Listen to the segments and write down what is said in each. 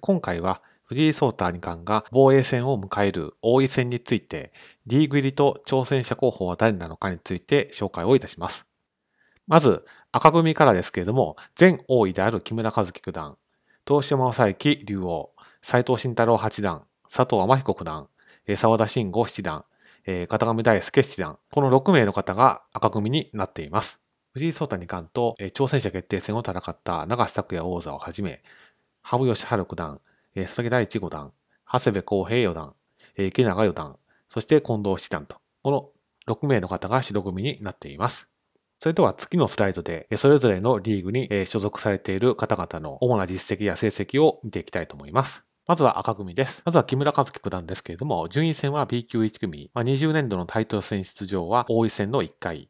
今回は藤井聡太二冠が防衛戦を迎える王位戦について、リーグ入りと挑戦者候補は誰なのかについて紹介をいたします。まず、赤組からですけれども、前王位である木村和樹九段、東島正幸竜王、斎藤慎太郎八段、佐藤天彦九段、沢田慎吾七段、片上大輔七段、この6名の方が赤組になっています。藤井聡太二冠と挑戦者決定戦を戦った長瀬拓也王座をはじめ、羽生善治九段、佐々木大地五段、長谷部公平四段、池永四段、そして近藤七段と、この6名の方が白組になっています。それでは次のスライドで、それぞれのリーグに所属されている方々の主な実績や成績を見ていきたいと思います。まずは赤組です。まずは木村和樹九段ですけれども、順位戦は B 級1組、まあ、20年度のタイトル戦出場は王位戦の1回、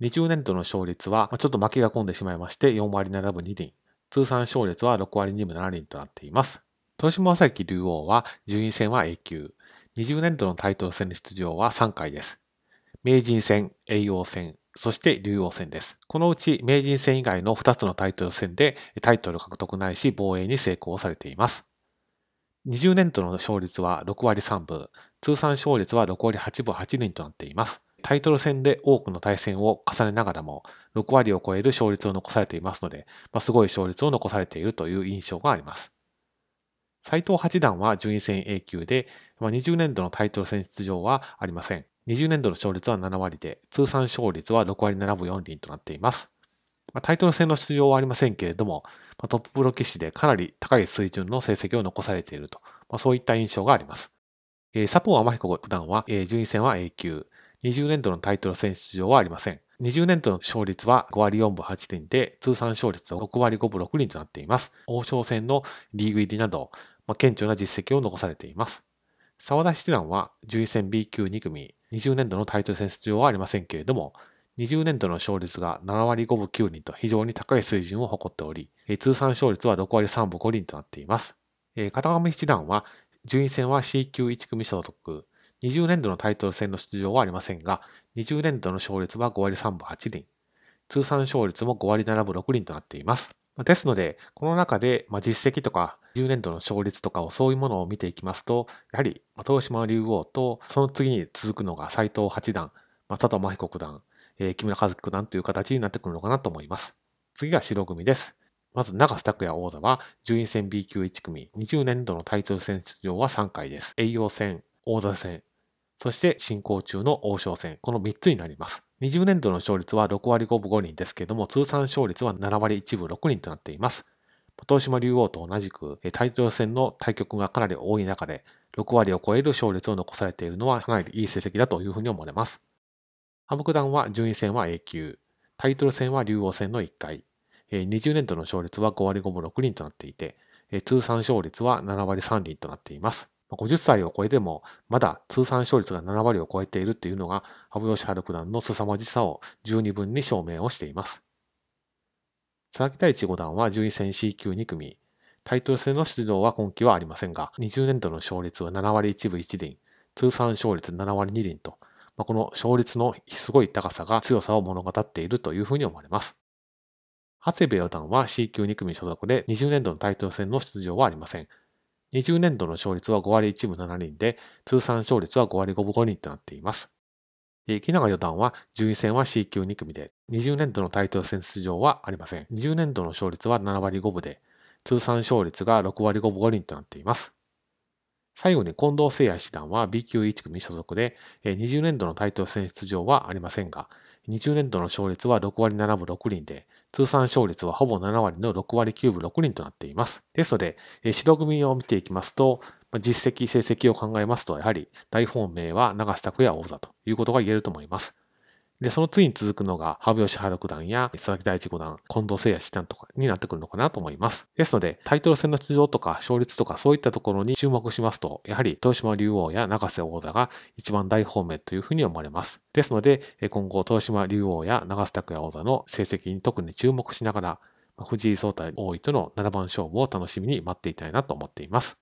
20年度の勝率はちょっと負けが込んでしまいまして4割7分2厘、通算勝率は6割2分7厘となっています。豊島正幸竜王は順位戦は A 級、20年度のタイトル戦の出場は3回です。名人戦、栄養戦、そして竜王戦です。このうち名人戦以外の2つのタイトル戦でタイトル獲得ないし防衛に成功されています。20年度の勝率は6割3分、通算勝率は6割8分8厘となっています。タイトル戦で多くの対戦を重ねながらも、6割を超える勝率を残されていますので、まあ、すごい勝率を残されているという印象があります。斎藤八段は順位戦 A 級で、まあ、20年度のタイトル戦出場はありません。20年度の勝率は7割で、通算勝率は6割7分4厘となっています。まあ、タイトル戦の出場はありませんけれども、まあ、トッププロ棋士でかなり高い水準の成績を残されていると、まあ、そういった印象があります。佐藤天彦九段は、順位戦は A 級、20年度のタイトル戦出場はありません。20年度の勝率は5割4分8厘で、通算勝率は6割5分6厘となっています。王将戦のリーグ入りなど、まあ、顕著な実績を残されています。沢田七段は11戦 B 級2組、20年度のタイトル戦出場はありませんけれども、20年度の勝率が7割5分9厘と非常に高い水準を誇っており、通算勝率は6割3分5厘となっています。片上七段は、順位戦は C 級1組所属、20年度のタイトル戦の出場はありませんが、20年度の勝率は5割3分8厘、通算勝率も5割7分6厘となっています。ですので、この中で、まあ実績とか、10年度の勝率とかをそういうものを見ていきますと、やはり、まあ東島竜王と、その次に続くのが斎藤八段、まあ佐藤真彦九段、えー、木村和樹九段という形になってくるのかなと思います。次が白組です。まず、長瀬拓也王座は、順位戦 B 級1組、20年度のタイトル戦出場は3回です。栄養戦、王座戦、そして進行中の王将戦、この3つになります。20年度の勝率は6割5分5厘ですけれども、通算勝率は7割1分6厘となっています。東島竜王と同じく、タイトル戦の対局がかなり多い中で、6割を超える勝率を残されているのはかなりいい成績だというふうに思われます。羽生九段は順位戦は A 級、タイトル戦は竜王戦の1回、20年度の勝率は5割5分6厘となっていて、通算勝率は7割3厘となっています。50歳を超えても、まだ通算勝率が7割を超えているというのが、羽生善治九段の凄まじさを十二分に証明をしています。佐々木大地五段は順位戦 C 級2組、タイトル戦の出場は今季はありませんが、20年度の勝率は7割1分1厘、通算勝率7割2厘と、まあ、この勝率のすごい高さが強さを物語っているというふうに思われます。長谷部四段は C 級2組所属で20年度のタイトル戦の出場はありません。20年度の勝率は5割1分7厘で、通算勝率は5割5分5厘となっています。木永四段は順位戦は C 級2組で、20年度のタイトル戦出場はありません。20年度の勝率は7割5分で、通算勝率が6割5分5厘となっています。最後に近藤聖也七段は B 級1組所属で、20年度のタイトル戦出場はありませんが、20年度の勝率は6割7分6厘で、通算勝率はほぼ7割の6割9分6人となっています。ですので、白組を見ていきますと、実績、成績を考えますと、やはり大本命は長瀬拓也王座ということが言えると思います。で、その次に続くのが、羽生善治九段や佐々木大地五段、近藤誠也七段とかになってくるのかなと思います。ですので、タイトル戦の出場とか勝率とかそういったところに注目しますと、やはり豊島竜王や永瀬王座が一番大方面というふうに思われます。ですので、今後、豊島竜王や永瀬拓也王座の成績に特に注目しながら、藤井聡太王位との7番勝負を楽しみに待っていたいなと思っています。